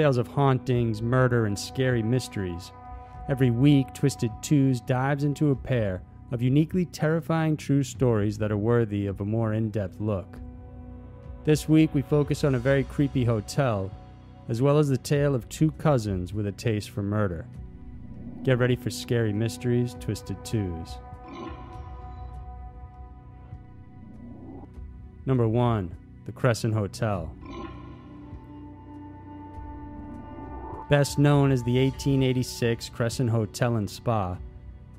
tales of hauntings, murder, and scary mysteries. Every week, Twisted Twos dives into a pair of uniquely terrifying true stories that are worthy of a more in depth look. This week, we focus on a very creepy hotel, as well as the tale of two cousins with a taste for murder. Get ready for scary mysteries, Twisted Twos. Number 1 The Crescent Hotel. Best known as the 1886 Crescent Hotel and Spa,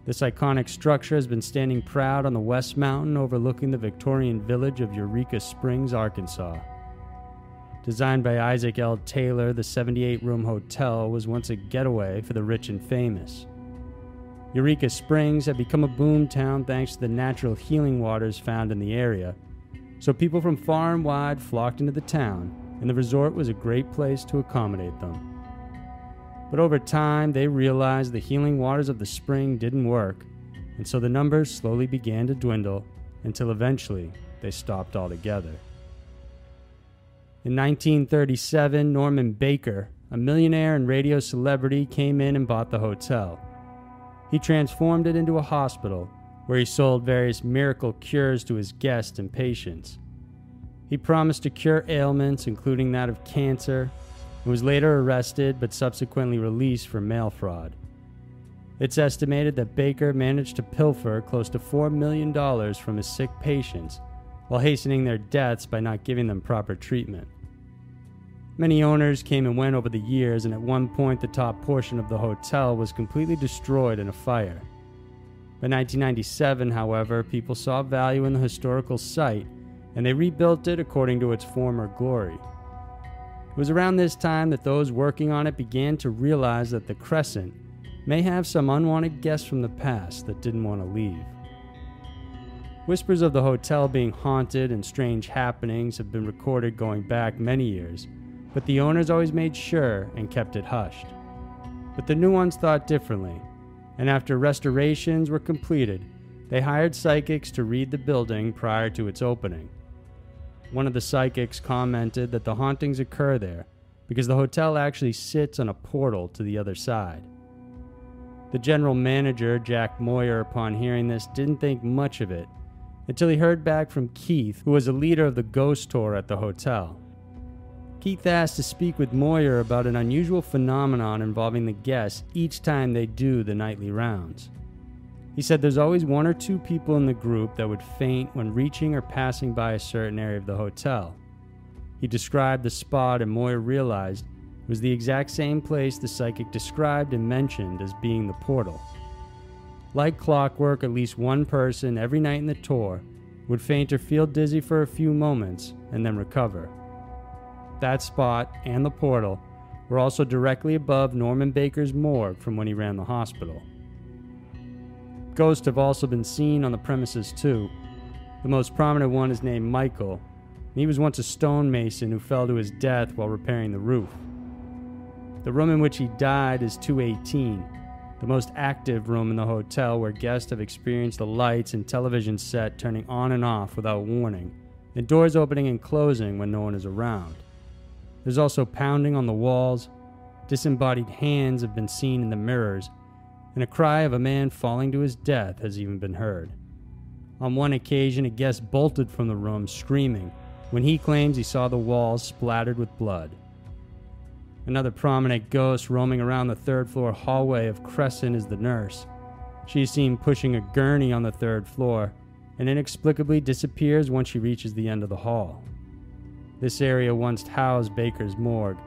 this iconic structure has been standing proud on the West Mountain overlooking the Victorian village of Eureka Springs, Arkansas. Designed by Isaac L. Taylor, the 78 room hotel was once a getaway for the rich and famous. Eureka Springs had become a boom town thanks to the natural healing waters found in the area, so people from far and wide flocked into the town, and the resort was a great place to accommodate them. But over time, they realized the healing waters of the spring didn't work, and so the numbers slowly began to dwindle until eventually they stopped altogether. In 1937, Norman Baker, a millionaire and radio celebrity, came in and bought the hotel. He transformed it into a hospital where he sold various miracle cures to his guests and patients. He promised to cure ailments, including that of cancer, and was later arrested but subsequently released for mail fraud. It's estimated that Baker managed to pilfer close to $4 million from his sick patients while hastening their deaths by not giving them proper treatment. Many owners came and went over the years, and at one point, the top portion of the hotel was completely destroyed in a fire. By 1997, however, people saw value in the historical site and they rebuilt it according to its former glory. It was around this time that those working on it began to realize that the Crescent may have some unwanted guests from the past that didn't want to leave. Whispers of the hotel being haunted and strange happenings have been recorded going back many years, but the owners always made sure and kept it hushed. But the new ones thought differently, and after restorations were completed, they hired psychics to read the building prior to its opening. One of the psychics commented that the hauntings occur there because the hotel actually sits on a portal to the other side. The general manager, Jack Moyer, upon hearing this, didn't think much of it until he heard back from Keith, who was a leader of the ghost tour at the hotel. Keith asked to speak with Moyer about an unusual phenomenon involving the guests each time they do the nightly rounds. He said there's always one or two people in the group that would faint when reaching or passing by a certain area of the hotel. He described the spot, and Moyer realized it was the exact same place the psychic described and mentioned as being the portal. Like clockwork, at least one person every night in the tour would faint or feel dizzy for a few moments and then recover. That spot and the portal were also directly above Norman Baker's morgue from when he ran the hospital. Ghosts have also been seen on the premises too. The most prominent one is named Michael. He was once a stonemason who fell to his death while repairing the roof. The room in which he died is 218, the most active room in the hotel where guests have experienced the lights and television set turning on and off without warning, and doors opening and closing when no one is around. There's also pounding on the walls, disembodied hands have been seen in the mirrors, and a cry of a man falling to his death has even been heard. On one occasion, a guest bolted from the room screaming when he claims he saw the walls splattered with blood. Another prominent ghost roaming around the third floor hallway of Crescent is the nurse. She is seen pushing a gurney on the third floor and inexplicably disappears once she reaches the end of the hall. This area once housed Baker's morgue,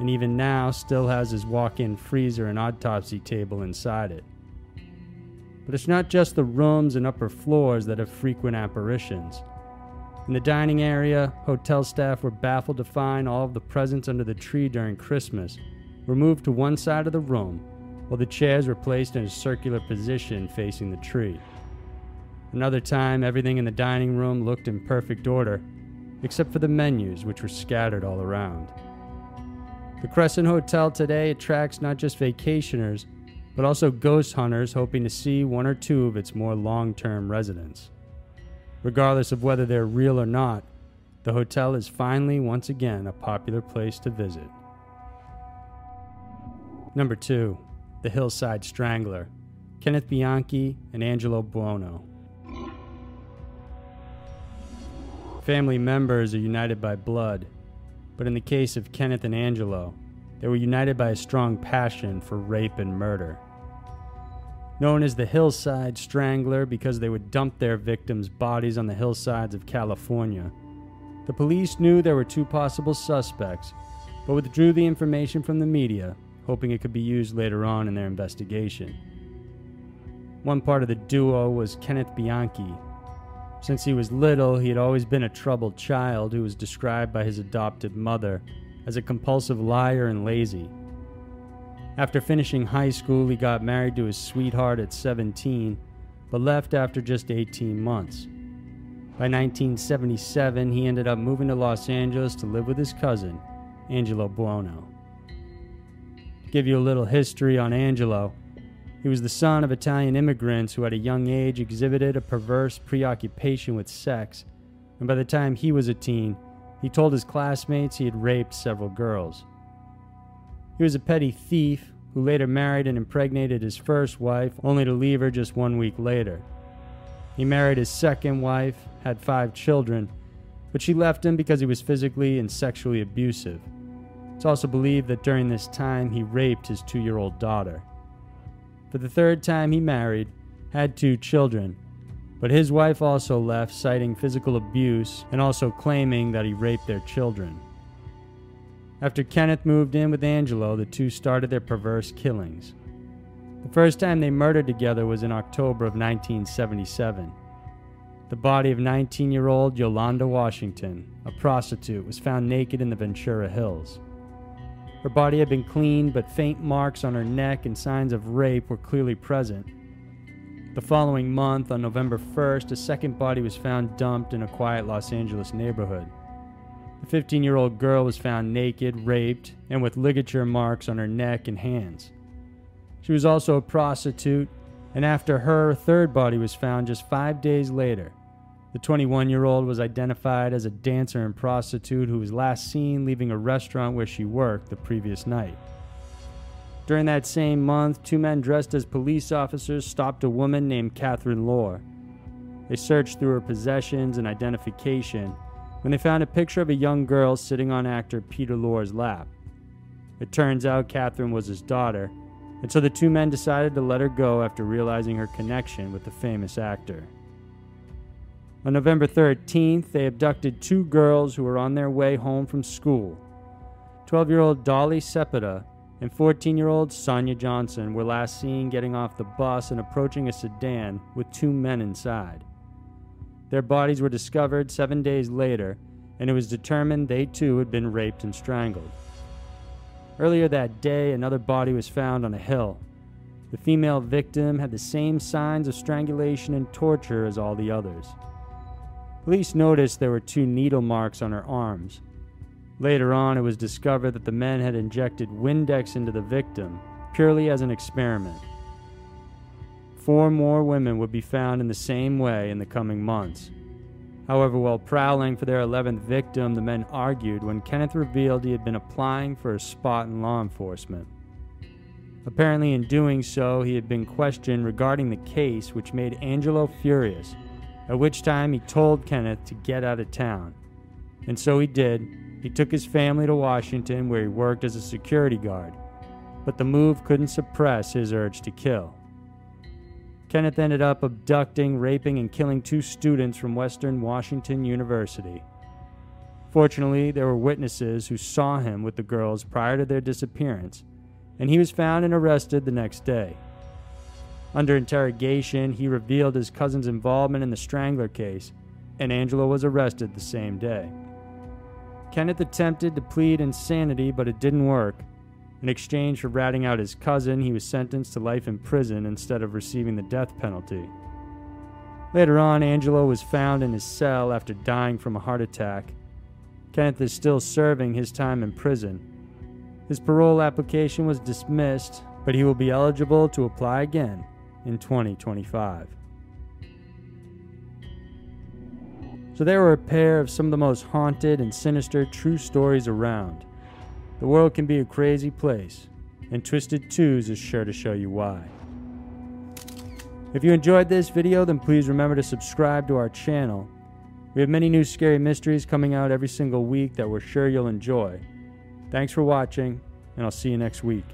and even now still has his walk in freezer and autopsy table inside it. But it's not just the rooms and upper floors that have frequent apparitions. In the dining area, hotel staff were baffled to find all of the presents under the tree during Christmas were moved to one side of the room, while the chairs were placed in a circular position facing the tree. Another time, everything in the dining room looked in perfect order, except for the menus, which were scattered all around. The Crescent Hotel today attracts not just vacationers, but also ghost hunters hoping to see one or two of its more long term residents. Regardless of whether they're real or not, the hotel is finally once again a popular place to visit. Number 2. The Hillside Strangler. Kenneth Bianchi and Angelo Buono. Family members are united by blood, but in the case of Kenneth and Angelo, they were united by a strong passion for rape and murder. Known as the Hillside Strangler because they would dump their victims' bodies on the hillsides of California, the police knew there were two possible suspects, but withdrew the information from the media, hoping it could be used later on in their investigation. One part of the duo was Kenneth Bianchi. Since he was little, he had always been a troubled child who was described by his adopted mother as a compulsive liar and lazy. After finishing high school, he got married to his sweetheart at 17, but left after just 18 months. By 1977, he ended up moving to Los Angeles to live with his cousin, Angelo Buono. To Give you a little history on Angelo. He was the son of Italian immigrants who at a young age exhibited a perverse preoccupation with sex, and by the time he was a teen, he told his classmates he had raped several girls. He was a petty thief who later married and impregnated his first wife, only to leave her just one week later. He married his second wife, had five children, but she left him because he was physically and sexually abusive. It's also believed that during this time he raped his two year old daughter. For the third time, he married, had two children, but his wife also left, citing physical abuse and also claiming that he raped their children. After Kenneth moved in with Angelo, the two started their perverse killings. The first time they murdered together was in October of 1977. The body of 19 year old Yolanda Washington, a prostitute, was found naked in the Ventura Hills. Her body had been cleaned, but faint marks on her neck and signs of rape were clearly present. The following month, on November 1st, a second body was found dumped in a quiet Los Angeles neighborhood. The 15 year old girl was found naked, raped, and with ligature marks on her neck and hands. She was also a prostitute, and after her, a third body was found just five days later. The 21 year old was identified as a dancer and prostitute who was last seen leaving a restaurant where she worked the previous night. During that same month, two men dressed as police officers stopped a woman named Catherine Lorre. They searched through her possessions and identification when they found a picture of a young girl sitting on actor Peter Lorre's lap. It turns out Catherine was his daughter, and so the two men decided to let her go after realizing her connection with the famous actor. On November 13th, they abducted two girls who were on their way home from school. 12 year old Dolly Cepeda and 14 year old Sonja Johnson were last seen getting off the bus and approaching a sedan with two men inside. Their bodies were discovered seven days later, and it was determined they too had been raped and strangled. Earlier that day, another body was found on a hill. The female victim had the same signs of strangulation and torture as all the others. Police noticed there were two needle marks on her arms, Later on, it was discovered that the men had injected Windex into the victim, purely as an experiment. Four more women would be found in the same way in the coming months. However, while prowling for their 11th victim, the men argued when Kenneth revealed he had been applying for a spot in law enforcement. Apparently, in doing so, he had been questioned regarding the case, which made Angelo furious, at which time he told Kenneth to get out of town. And so he did, he took his family to Washington, where he worked as a security guard, but the move couldn't suppress his urge to kill. Kenneth ended up abducting, raping, and killing two students from Western Washington University. Fortunately, there were witnesses who saw him with the girls prior to their disappearance, and he was found and arrested the next day. Under interrogation, he revealed his cousin's involvement in the Strangler case, and Angelo was arrested the same day. Kenneth attempted to plead insanity, but it didn't work. In exchange for ratting out his cousin, he was sentenced to life in prison instead of receiving the death penalty. Later on, Angelo was found in his cell after dying from a heart attack. Kenneth is still serving his time in prison. His parole application was dismissed, but he will be eligible to apply again in 2025. So there were a pair of some of the most haunted and sinister true stories around. The world can be a crazy place, and Twisted Twos is sure to show you why. If you enjoyed this video, then please remember to subscribe to our channel. We have many new scary mysteries coming out every single week that we're sure you'll enjoy. Thanks for watching, and I'll see you next week.